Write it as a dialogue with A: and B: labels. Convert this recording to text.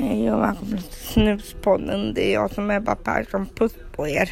A: Hej och välkomna till Snuspodden. Det är jag som är Ebba Persson. Puss på er.